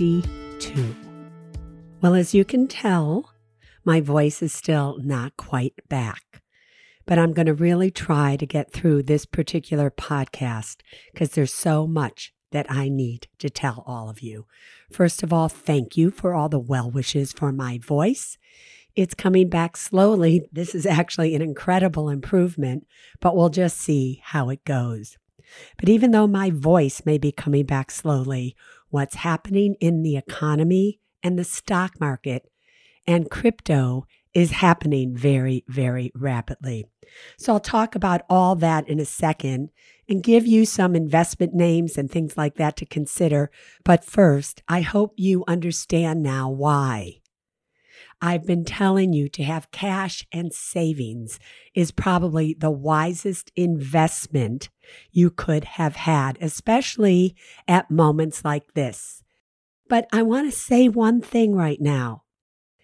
January 9, 2022. Well, as you can tell, my voice is still not quite back, but I'm going to really try to get through this particular podcast because there's so much that I need to tell all of you. First of all, thank you for all the well wishes for my voice. It's coming back slowly. This is actually an incredible improvement, but we'll just see how it goes. But even though my voice may be coming back slowly, what's happening in the economy and the stock market and crypto is happening very, very rapidly. So I'll talk about all that in a second and give you some investment names and things like that to consider. But first, I hope you understand now why. I've been telling you to have cash and savings is probably the wisest investment you could have had, especially at moments like this. But I want to say one thing right now.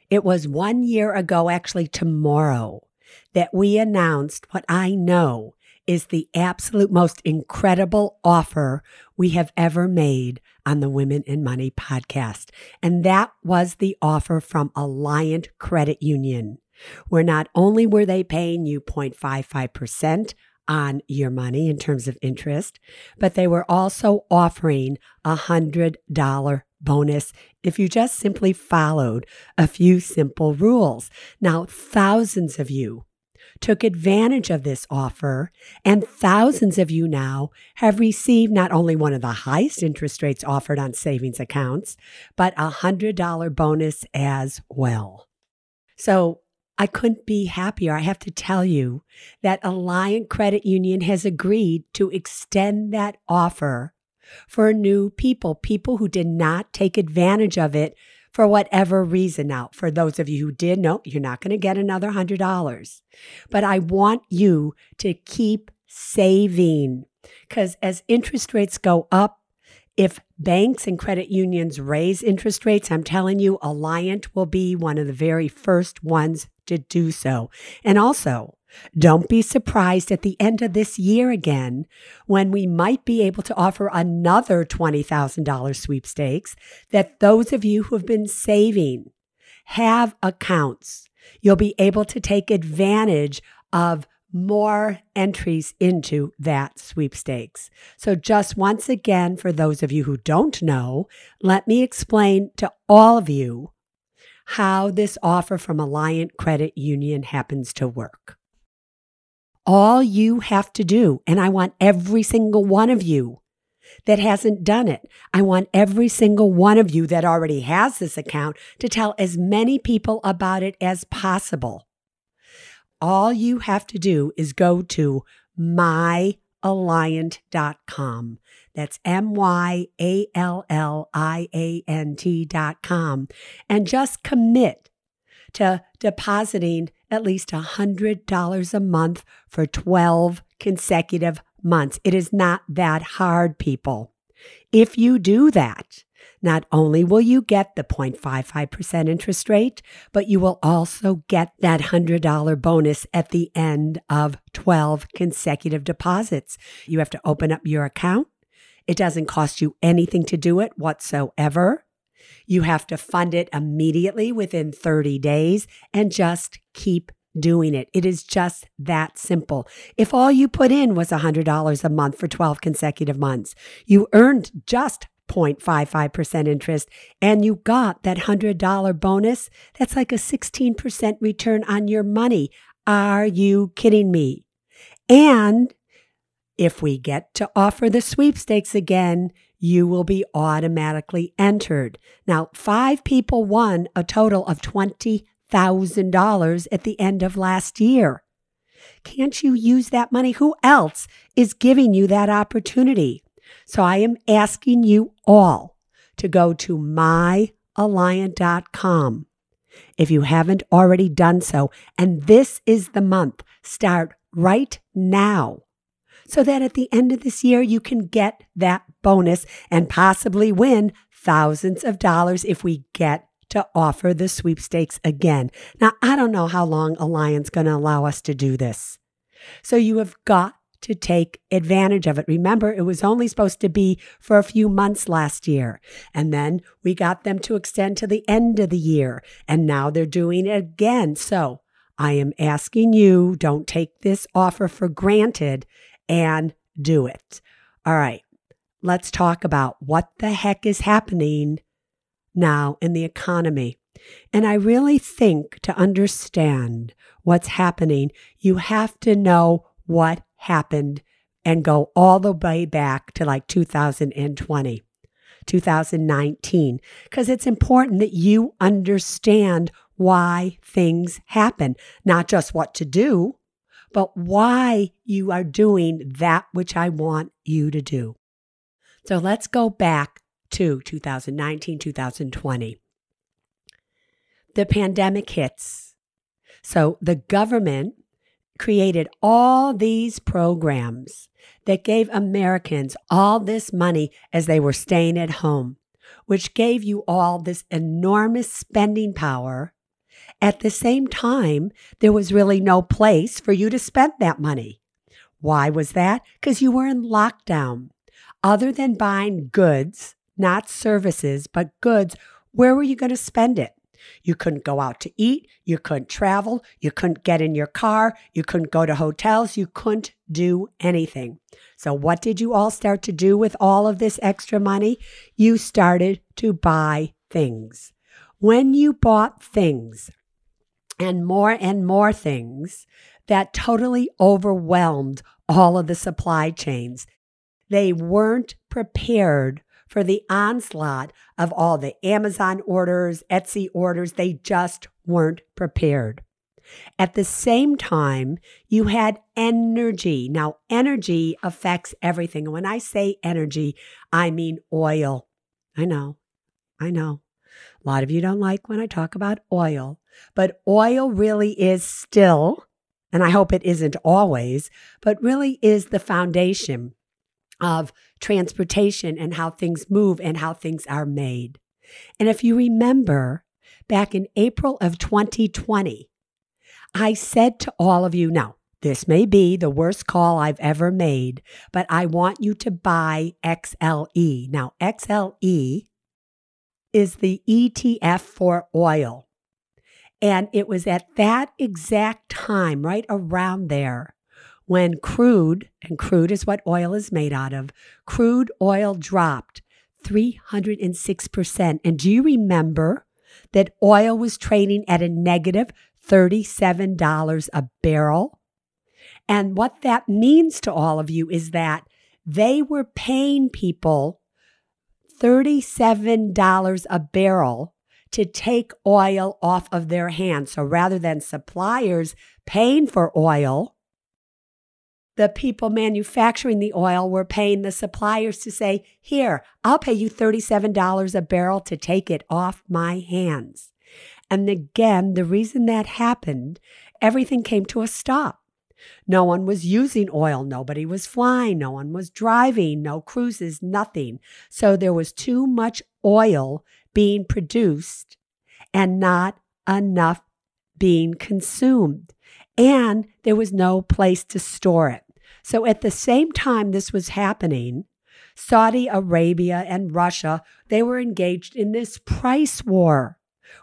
It was one year ago, actually tomorrow, that we announced what I know is the absolute most incredible offer we have ever made on the Women & Money podcast. And that was the offer from Alliant Credit Union, where not only were they paying you 0.55% on your money in terms of interest, but they were also offering a $100 bonus if you just simply followed a few simple rules. Now, thousands of you took advantage of this offer, and thousands of you now have received not only one of the highest interest rates offered on savings accounts, but a $100 bonus as well. So I couldn't be happier. I have to tell you that Alliant Credit Union has agreed to extend that offer for new people, people who did not take advantage of it for whatever reason. Now, for those of you who did, no, you're not going to get another $100. But I want you to keep saving because as interest rates go up, if banks and credit unions raise interest rates, I'm telling you, Alliant will be one of the very first ones to do so. And also, don't be surprised at the end of this year again when we might be able to offer another $20,000 sweepstakes that those of you who have been saving have accounts. You'll be able to take advantage of more entries into that sweepstakes. So, just once again, for those of you who don't know, let me explain to all of you how this offer from Alliant Credit Union happens to work. All you have to do, and I want every single one of you that hasn't done it, I want every single one of you that already has this account to tell as many people about it as possible. All you have to do is go to myalliant.com. That's M Y A L L I A N T.com and just commit to depositing at least $100 a month for 12 consecutive months. It is not that hard, people. If you do that, not only will you get the 0.55% interest rate, but you will also get that $100 bonus at the end of 12 consecutive deposits. You have to open up your account. It doesn't cost you anything to do it whatsoever. You have to fund it immediately within 30 days and just keep doing it. It is just that simple. If all you put in was $100 a month for 12 consecutive months, you earned just 0.55% interest and you got that $100 bonus, that's like a 16% return on your money. Are you kidding me? And if we get to offer the sweepstakes again, you will be automatically entered. Now, five people won a total of $20,000 at the end of last year. Can't you use that money? Who else is giving you that opportunity? So I am asking you all to go to myalliant.com if you haven't already done so. And this is the month. Start right now so that at the end of this year, you can get that bonus and possibly win thousands of dollars if we get to offer the sweepstakes again. Now, I don't know how long Alliant's going to allow us to do this. So you have got to take advantage of it. Remember, it was only supposed to be for a few months last year. And then we got them to extend to the end of the year. And now they're doing it again. So I am asking you, don't take this offer for granted and do it. All right, let's talk about what the heck is happening now in the economy. And I really think to understand what's happening, you have to know what happened and go all the way back to like 2020, 2019, because it's important that you understand why things happen, not just what to do, but why you are doing that which I want you to do. So let's go back to 2019, 2020. The pandemic hits. So the government created all these programs that gave Americans all this money as they were staying at home, which gave you all this enormous spending power. At the same time, there was really no place for you to spend that money. Why was that? Because you were in lockdown. Other than buying goods, not services, but goods, where were you going to spend it? You couldn't go out to eat. You couldn't travel. You couldn't get in your car. You couldn't go to hotels. You couldn't do anything. So, what did you all start to do with all of this extra money? You started to buy things. When you bought things and more and more things, that totally overwhelmed all of the supply chains. They weren't prepared for the onslaught of all the Amazon orders, Etsy orders. They just weren't prepared. At the same time, you had energy. Now, energy affects everything. When I say energy, I mean oil. I know, I know. A lot of you don't like when I talk about oil, but oil really is still, and I hope it isn't always, but really is the foundation of transportation and how things move and how things are made. And if you remember, back in April of 2020, I said to all of you, now, this may be the worst call I've ever made, but I want you to buy XLE. Now, XLE is the ETF for oil. And it was at that exact time, right around there, when crude, and crude is what oil is made out of, crude oil dropped 306%. And do you remember that oil was trading at a negative $37 a barrel? And what that means to all of you is that they were paying people $37 a barrel to take oil off of their hands. So rather than suppliers paying for oil, the people manufacturing the oil were paying the suppliers to say, Here, I'll pay you $37 a barrel to take it off my hands. And again, the reason that happened, everything came to a stop. No one was using oil. Nobody was flying. No one was driving. No cruises, nothing. So there was too much oil being produced and not enough being consumed. And there was no place to store it. So at the same time this was happening, Saudi Arabia and Russia, they were engaged in this price war,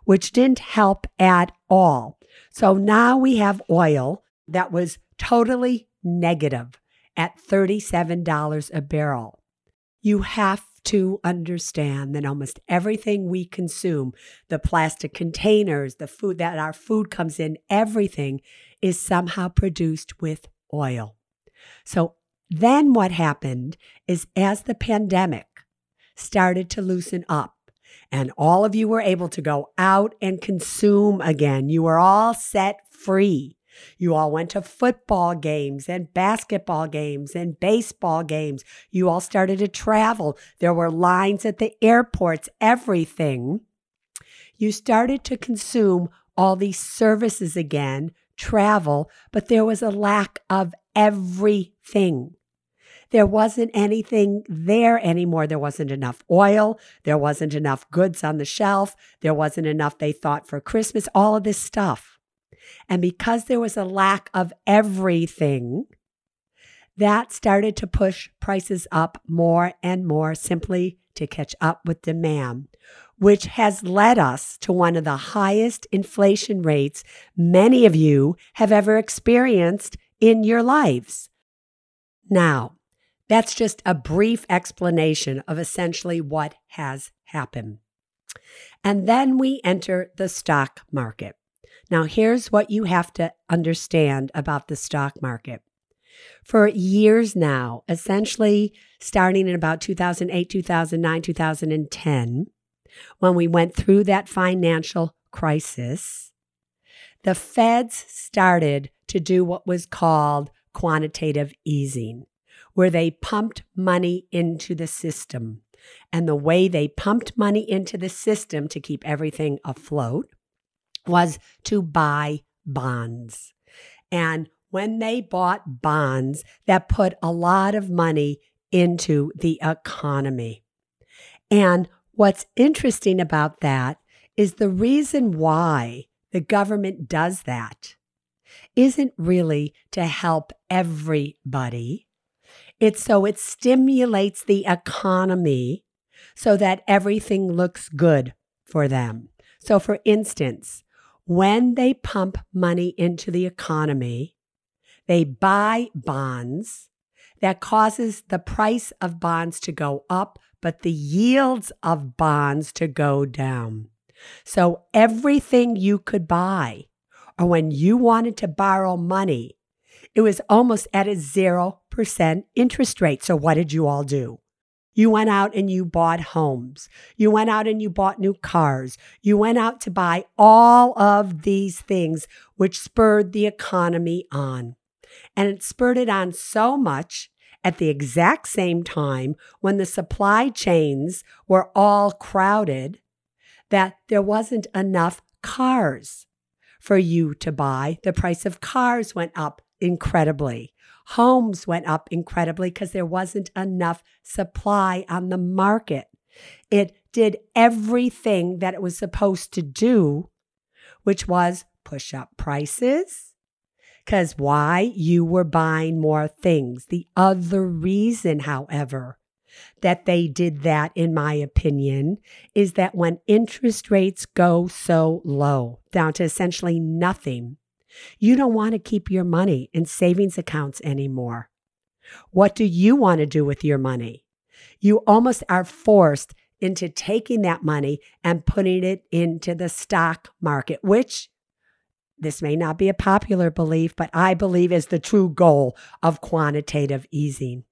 which didn't help at all. So now we have oil that was totally negative at $37 a barrel. You have to understand that almost everything we consume, the plastic containers, the food that our food comes in, everything is somehow produced with oil. So then what happened is as the pandemic started to loosen up and all of you were able to go out and consume again, you were all set free. You all went to football games and basketball games and baseball games. You all started to travel. There were lines at the airports, everything. You started to consume all these services again, travel, but there was a lack of everything. There wasn't anything there anymore. There wasn't enough oil. There wasn't enough goods on the shelf. There wasn't enough, they thought, for Christmas, all of this stuff. And because there was a lack of everything, that started to push prices up more and more simply to catch up with demand, which has led us to one of the highest inflation rates many of you have ever experienced in your lives. Now, that's just a brief explanation of essentially what has happened. And then we enter the stock market. Now, here's what you have to understand about the stock market. For years now, essentially starting in about 2008, 2009, 2010, when we went through that financial crisis, the feds started to do what was called quantitative easing, where they pumped money into the system. And the way they pumped money into the system to keep everything afloat was to buy bonds. And when they bought bonds, that put a lot of money into the economy. And what's interesting about that is the reason why the government does that isn't really to help everybody. It's so it stimulates the economy so that everything looks good for them. So, for instance, when they pump money into the economy, they buy bonds that causes the price of bonds to go up, but the yields of bonds to go down. So everything you could buy, or when you wanted to borrow money, it was almost at a 0% interest rate. So what did you all do? You went out and you bought homes. You went out and you bought new cars. You went out to buy all of these things, which spurred the economy on. And it spurred it on so much at the exact same time when the supply chains were all crowded that there wasn't enough cars for you to buy. The price of cars went up incredibly. Homes went up incredibly because there wasn't enough supply on the market. It did everything that it was supposed to do, which was push up prices. Because why? You were buying more things. The other reason, however, that they did that, in my opinion, is that when interest rates go so low, down to essentially nothing, you don't want to keep your money in savings accounts anymore. What do you want to do with your money? You almost are forced into taking that money and putting it into the stock market, which this may not be a popular belief, but I believe is the true goal of quantitative easing.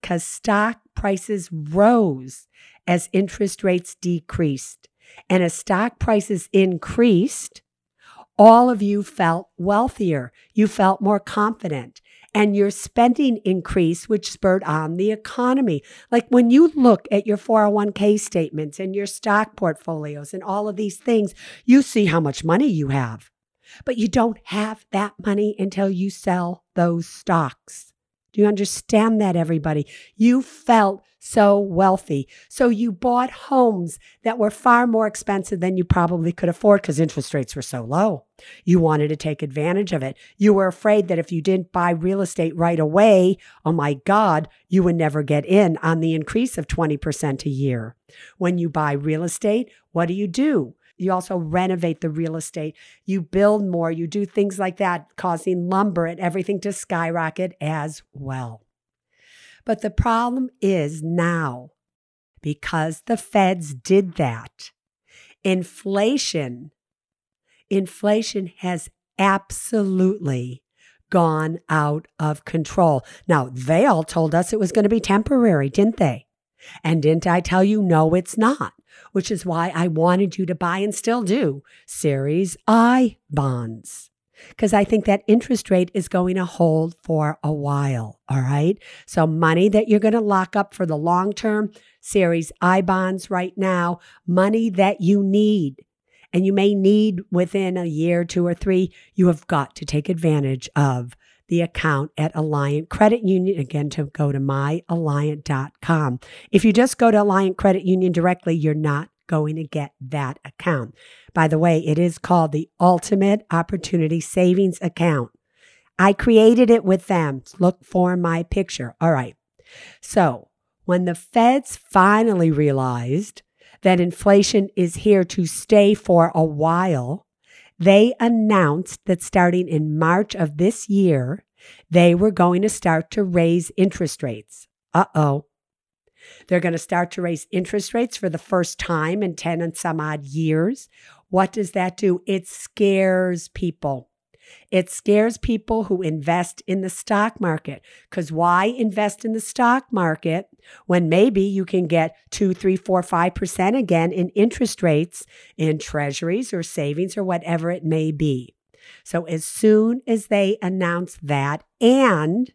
Because stock prices rose as interest rates decreased. And as stock prices increased, all of you felt wealthier. You felt more confident and your spending increased, which spurred on the economy. Like when you look at your 401k statements and your stock portfolios and all of these things, you see how much money you have. But you don't have that money until you sell those stocks. Do you understand that, everybody? You felt so wealthy. So you bought homes that were far more expensive than you probably could afford because interest rates were so low. You wanted to take advantage of it. You were afraid that if you didn't buy real estate right away, oh my God, you would never get in on the increase of 20% a year. When you buy real estate, what do you do? You also renovate the real estate. You build more. You do things like that, causing lumber and everything to skyrocket as well. But the problem is now, because the feds did that, inflation, inflation has absolutely gone out of control. Now, they all told us it was going to be temporary, didn't they? And didn't I tell you, no, it's not? Which is why I wanted you to buy and still do Series I bonds. Because I think that interest rate is going to hold for a while. All right. So, money that you're going to lock up for the long term, Series I bonds right now, money that you need and you may need within a year, two or three, you have got to take advantage of the account at Alliant Credit Union. Again, to go to myalliant.com. If you just go to Alliant Credit Union directly, you're not going to get that account. By the way, it is called the Ultimate Opportunity Savings Account. I created it with them. Look for my picture. All right. So when the feds finally realized that inflation is here to stay for a while, they announced that starting in March of this year, they were going to start to raise interest rates. Uh oh. They're going to start to raise interest rates for the first time in 10 and some odd years. What does that do? It scares people. It scares people who invest in the stock market. Because why invest in the stock market when maybe you can get two, three, four, five percent again in interest rates in treasuries or savings or whatever it may be? So as soon as they announce that and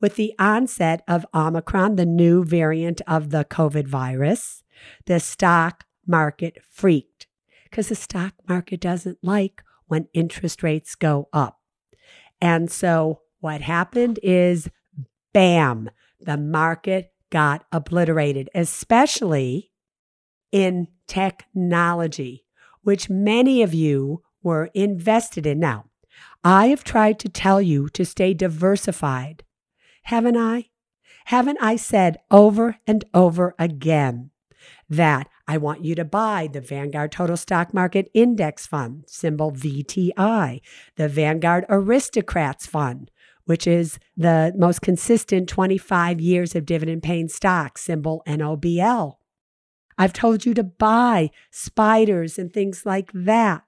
with the onset of Omicron, the new variant of the COVID virus, the stock market freaked because the stock market doesn't like when interest rates go up. And so what happened is bam, the market got obliterated, especially in technology, which many of you were invested in. Now, I have tried to tell you to stay diversified haven't I? Haven't I said over and over again that I want you to buy the Vanguard Total Stock Market Index Fund, symbol VTI, the Vanguard Aristocrats Fund, which is the most consistent 25 years of dividend paying stock, symbol NOBL. I've told you to buy spiders and things like that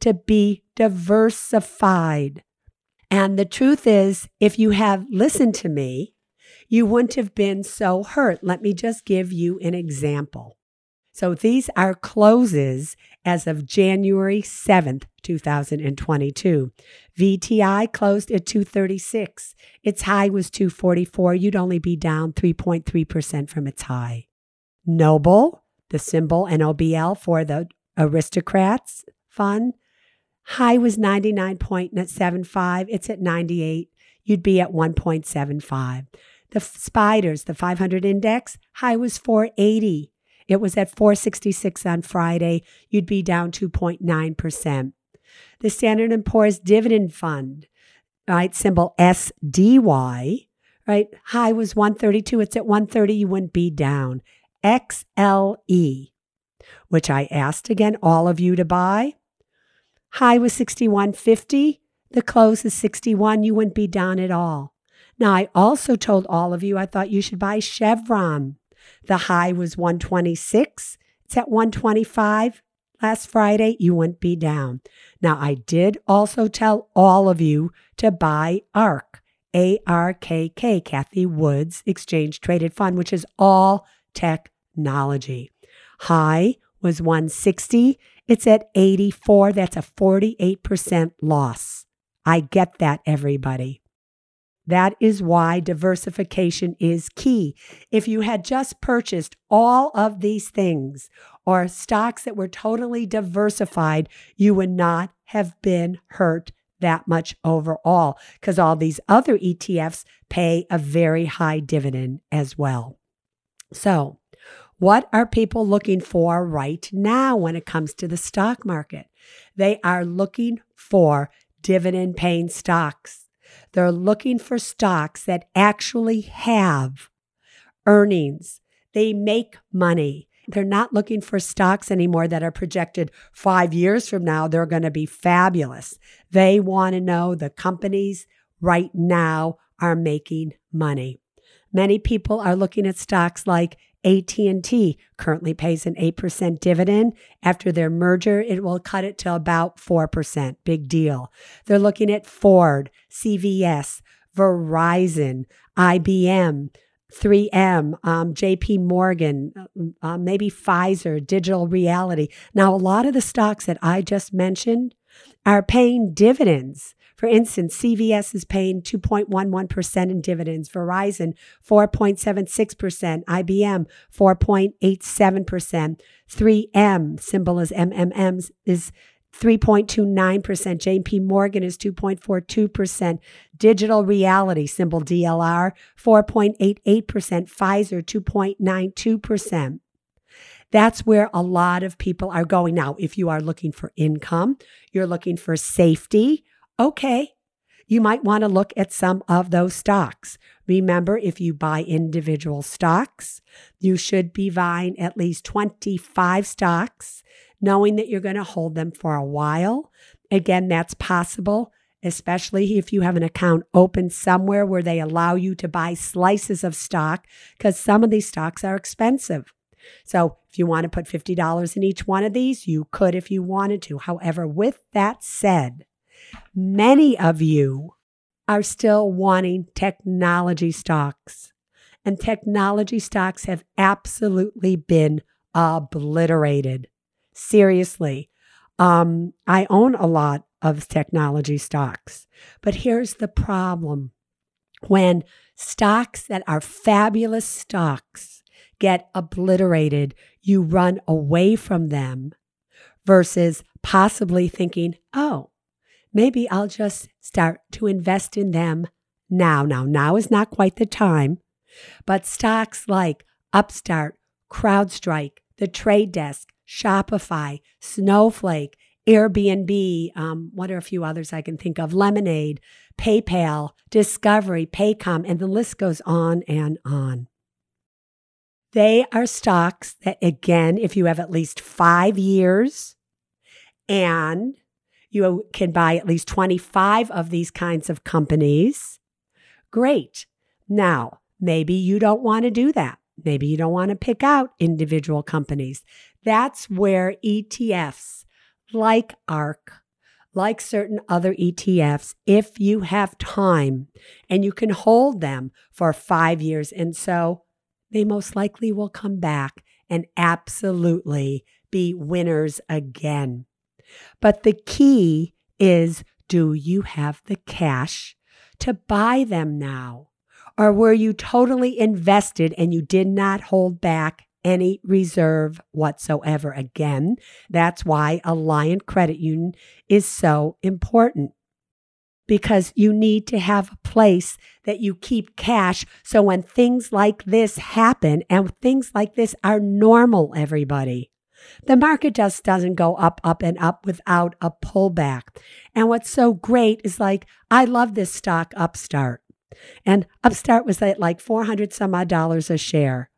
to be diversified. And the truth is, if you have listened to me, you wouldn't have been so hurt. Let me just give you an example. So these are closes as of January 7th, 2022. VTI closed at 236. Its high was 244. You'd only be down 3.3% from its high. Noble, the symbol NOBL for the aristocrats fund, High was 99.75. It's at 98. You'd be at 1.75. The spiders, the 500 index, high was 480. It was at 466 on Friday. You'd be down 2.9%. The Standard & Poor's dividend fund, right, symbol SDY, right? High was 132. It's at 130. You wouldn't be down. XLE, which I asked again all of you to buy. High was 61.50. The close is 61. You wouldn't be down at all. Now, I also told all of you I thought you should buy Chevron. The high was 126. It's at 125 last Friday. You wouldn't be down. Now, I did also tell all of you to buy ARK, A R K K, Cathie Wood's Exchange Traded Fund, which is all technology. High was 160. It's at 84. That's a 48% loss. I get that, everybody. That is why diversification is key. If you had just purchased all of these things or stocks that were totally diversified, you would not have been hurt that much overall because all these other ETFs pay a very high dividend as well. So, what are people looking for right now when it comes to the stock market? They are looking for dividend paying stocks. They're looking for stocks that actually have earnings. They make money. They're not looking for stocks anymore that are projected five years from now. They're going to be fabulous. They want to know the companies right now are making money. Many people are looking at stocks like AT&T currently pays an 8% dividend. After their merger, it will cut it to about 4%. Big deal. They're looking at Ford, CVS, Verizon, IBM, 3M, um, JP Morgan, uh, maybe Pfizer, Digital Realty. Now, a lot of the stocks that I just mentioned are paying dividends. For instance, CVS is paying 2.11% in dividends, Verizon 4.76%, IBM 4.87%, 3M, symbol is MMMs, is 3.29%. JP Morgan is 2.42%. Digital Realty, symbol DLR, 4.88%. Pfizer, 2.92%. That's where a lot of people are going. Now, if you are looking for income, you're looking for safety, okay, you might want to look at some of those stocks. Remember, if you buy individual stocks, you should be buying at least 25 stocks, knowing that you're going to hold them for a while. Again, that's possible, especially if you have an account open somewhere where they allow you to buy slices of stock, because some of these stocks are expensive. So if you want to put $50 in each one of these, you could if you wanted to. However, with that said, many of you are still wanting technology stocks. And technology stocks have absolutely been obliterated. Seriously. Um, I own a lot of technology stocks. But here's the problem when stocks that are fabulous stocks get obliterated, you run away from them versus possibly thinking, oh, maybe I'll just start to invest in them now. Now, now is not quite the time, but stocks like Upstart, CrowdStrike, The Trade Desk, Shopify, Snowflake, Airbnb, um, what are a few others I can think of? Lemonade, PayPal, Discovery, Paycom, and the list goes on and on. They are stocks that, again, if you have at least five years and you can buy at least 25 of these kinds of companies. Great. Now, maybe you don't want to do that. Maybe you don't want to pick out individual companies. That's where ETFs like ARK, like certain other ETFs, if you have time and you can hold them for five years. And so they most likely will come back and absolutely be winners again. But the key is do you have the cash to buy them now? Or were you totally invested and you did not hold back any reserve whatsoever? Again, that's why Alliant Credit Union is so important because you need to have a place that you keep cash. So when things like this happen and things like this are normal, everybody, the market just doesn't go up, up, and up without a pullback. And what's so great is like, I love this stock, Upstart. And Upstart was at like 400 some odd dollars a share.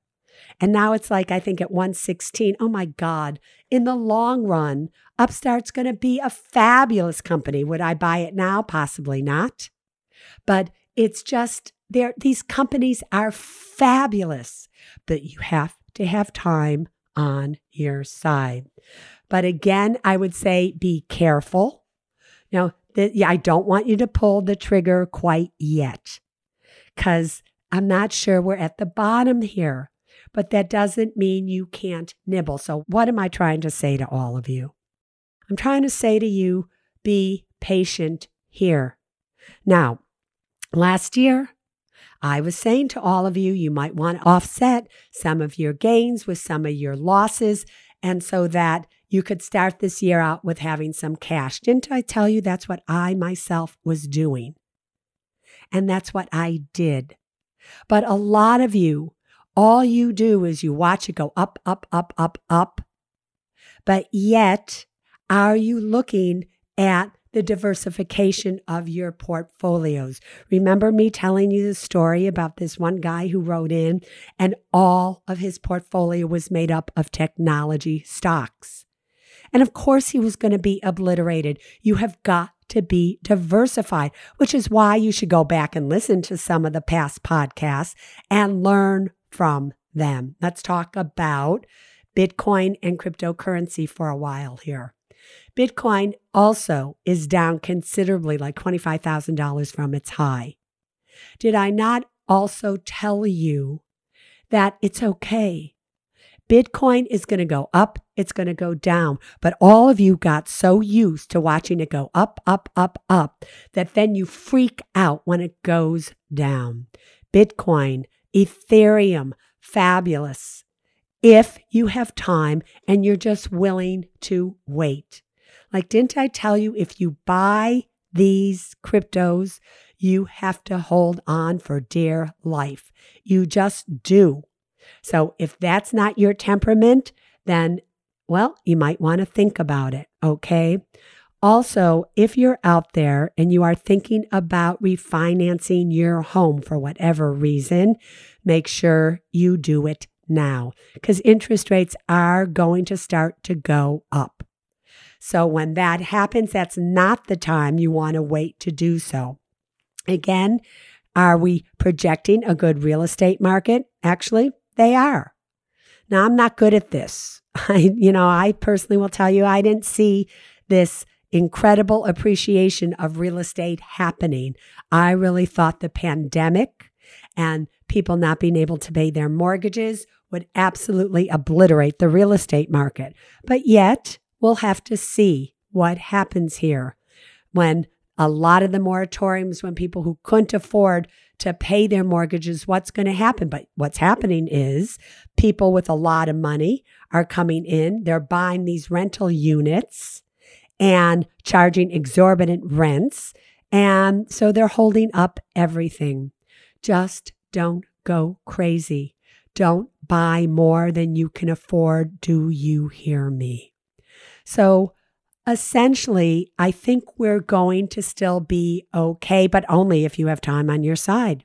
And now it's like, I think at 116. Oh my God. In the long run, Upstart's going to be a fabulous company. Would I buy it now? Possibly not. But it's just. These companies are fabulous, but you have to have time on your side. But again, I would say be careful. Now, the, yeah, I don't want you to pull the trigger quite yet because I'm not sure we're at the bottom here, but that doesn't mean you can't nibble. So, what am I trying to say to all of you? I'm trying to say to you, be patient here. Now, last year, I was saying to all of you, you might want to offset some of your gains with some of your losses. And so that you could start this year out with having some cash. Didn't I tell you that's what I myself was doing? And that's what I did. But a lot of you, all you do is you watch it go up, up, up, up, up. But yet, are you looking at the diversification of your portfolios. Remember me telling you the story about this one guy who wrote in and all of his portfolio was made up of technology stocks. And of course, he was going to be obliterated. You have got to be diversified, which is why you should go back and listen to some of the past podcasts and learn from them. Let's talk about Bitcoin and cryptocurrency for a while here. Bitcoin also is down considerably, like $25,000 from its high. Did I not also tell you that it's okay? Bitcoin is going to go up, it's going to go down. But all of you got so used to watching it go up, up, up, up that then you freak out when it goes down. Bitcoin, Ethereum, fabulous. If you have time and you're just willing to wait. Like, didn't I tell you if you buy these cryptos, you have to hold on for dear life? You just do. So if that's not your temperament, then, well, you might want to think about it. Okay. Also, if you're out there and you are thinking about refinancing your home for whatever reason, make sure you do it now because interest rates are going to start to go up. So, when that happens, that's not the time you want to wait to do so. Again, are we projecting a good real estate market? Actually, they are. Now, I'm not good at this. I, you know, I personally will tell you I didn't see this incredible appreciation of real estate happening. I really thought the pandemic and people not being able to pay their mortgages would absolutely obliterate the real estate market. But yet, we'll have to see what happens here when a lot of the moratoriums, when people who couldn't afford to pay their mortgages, what's going to happen? But what's happening is people with a lot of money are coming in, they're buying these rental units and charging exorbitant rents. And so they're holding up everything. Just don't go crazy. Don't buy more than you can afford. Do you hear me? So essentially, I think we're going to still be okay, but only if you have time on your side.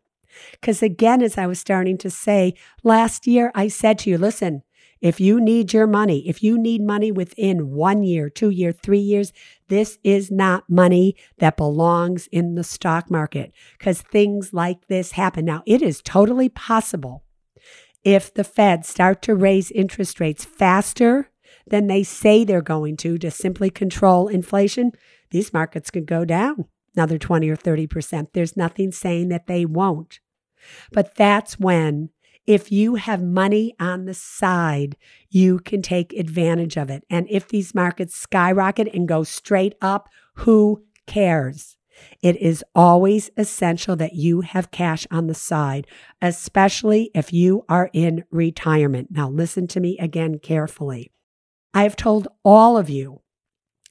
Because again, as I was starting to say, last year I said to you, listen, if you need your money, if you need money within one year, two year, three years, this is not money that belongs in the stock market because things like this happen. Now, it is totally possible if the Fed start to raise interest rates faster than they say they're going to to simply control inflation, these markets could go down another 20 or 30%. There's nothing saying that they won't. But that's when if you have money on the side, you can take advantage of it. And if these markets skyrocket and go straight up, who cares? It is always essential that you have cash on the side, especially if you are in retirement. Now, listen to me again carefully. I have told all of you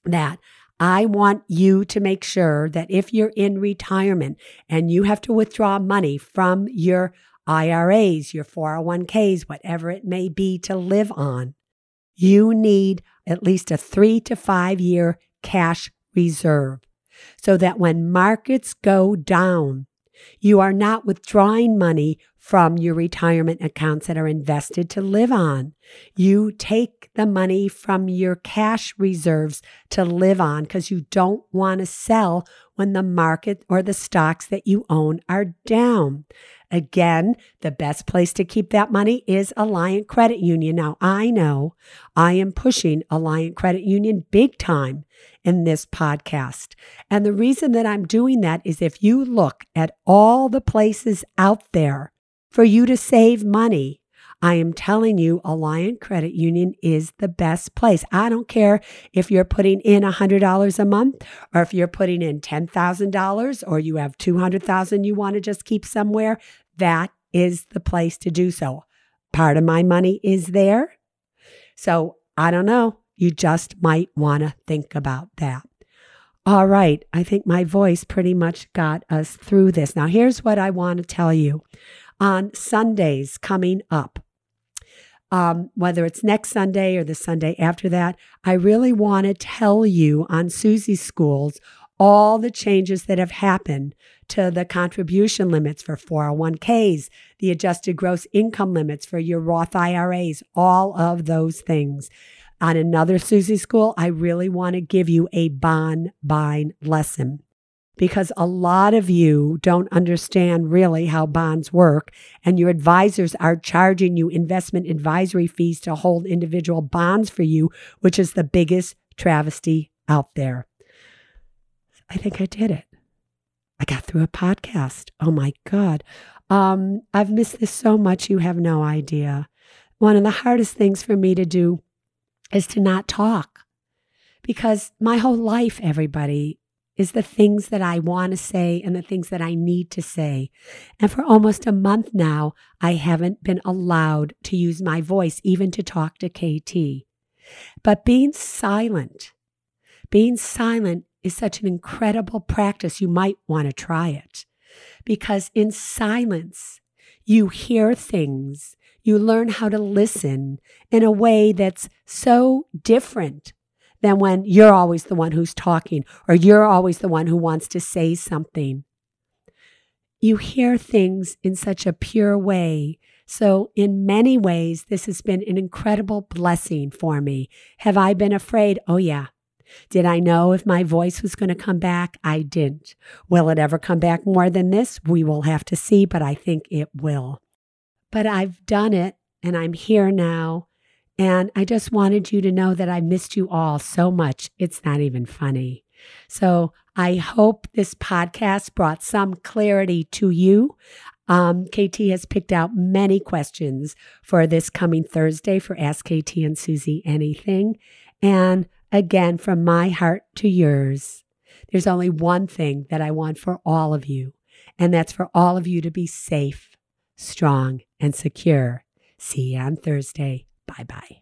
that I want you to make sure that if you're in retirement and you have to withdraw money from your IRAs, your 401ks, whatever it may be to live on, you need at least a three to five year cash reserve so that when markets go down, you are not withdrawing money from your retirement accounts that are invested to live on. You take the money from your cash reserves to live on because you don't want to sell when the market or the stocks that you own are down. Again, the best place to keep that money is Alliant Credit Union. Now, I know I am pushing Alliant Credit Union big time in this podcast. And the reason that I'm doing that is if you look at all the places out there for you to save money, I am telling you, Alliant Credit Union is the best place. I don't care if you're putting in $100 a month or if you're putting in $10,000 or you have 200,000 you want to just keep somewhere. That is the place to do so. Part of my money is there. So I don't know. You just might want to think about that. All right. I think my voice pretty much got us through this. Now, here's what I want to tell you. On Sundays coming up, um, whether it's next Sunday or the Sunday after that, I really want to tell you on Suze Schools all the changes that have happened to the contribution limits for 401ks, the adjusted gross income limits for your Roth IRAs, all of those things. On another Suze School, I really want to give you a bond buying lesson because a lot of you don't understand really how bonds work, and your advisors are charging you investment advisory fees to hold individual bonds for you, which is the biggest travesty out there. I think I did it. I got through a podcast. Oh my God. Um, I've missed this so much, you have no idea. One of the hardest things for me to do is to not talk because my whole life, everybody, is the things that I want to say and the things that I need to say. And for almost a month now, I haven't been allowed to use my voice, even to talk to KT. But being silent, being silent is such an incredible practice. You might want to try it because in silence, you hear things, you learn how to listen in a way that's so different than when you're always the one who's talking or you're always the one who wants to say something. You hear things in such a pure way. So, in many ways, this has been an incredible blessing for me. Have I been afraid? Oh, yeah. Did I know if my voice was going to come back? I didn't. Will it ever come back more than this? We will have to see, but I think it will. But I've done it and I'm here now. And I just wanted you to know that I missed you all so much. It's not even funny. So I hope this podcast brought some clarity to you. Um, KT has picked out many questions for this coming Thursday for Ask KT and Suze Anything. And again, from my heart to yours, there's only one thing that I want for all of you, and that's for all of you to be safe, strong, and secure. See you on Thursday. Bye bye.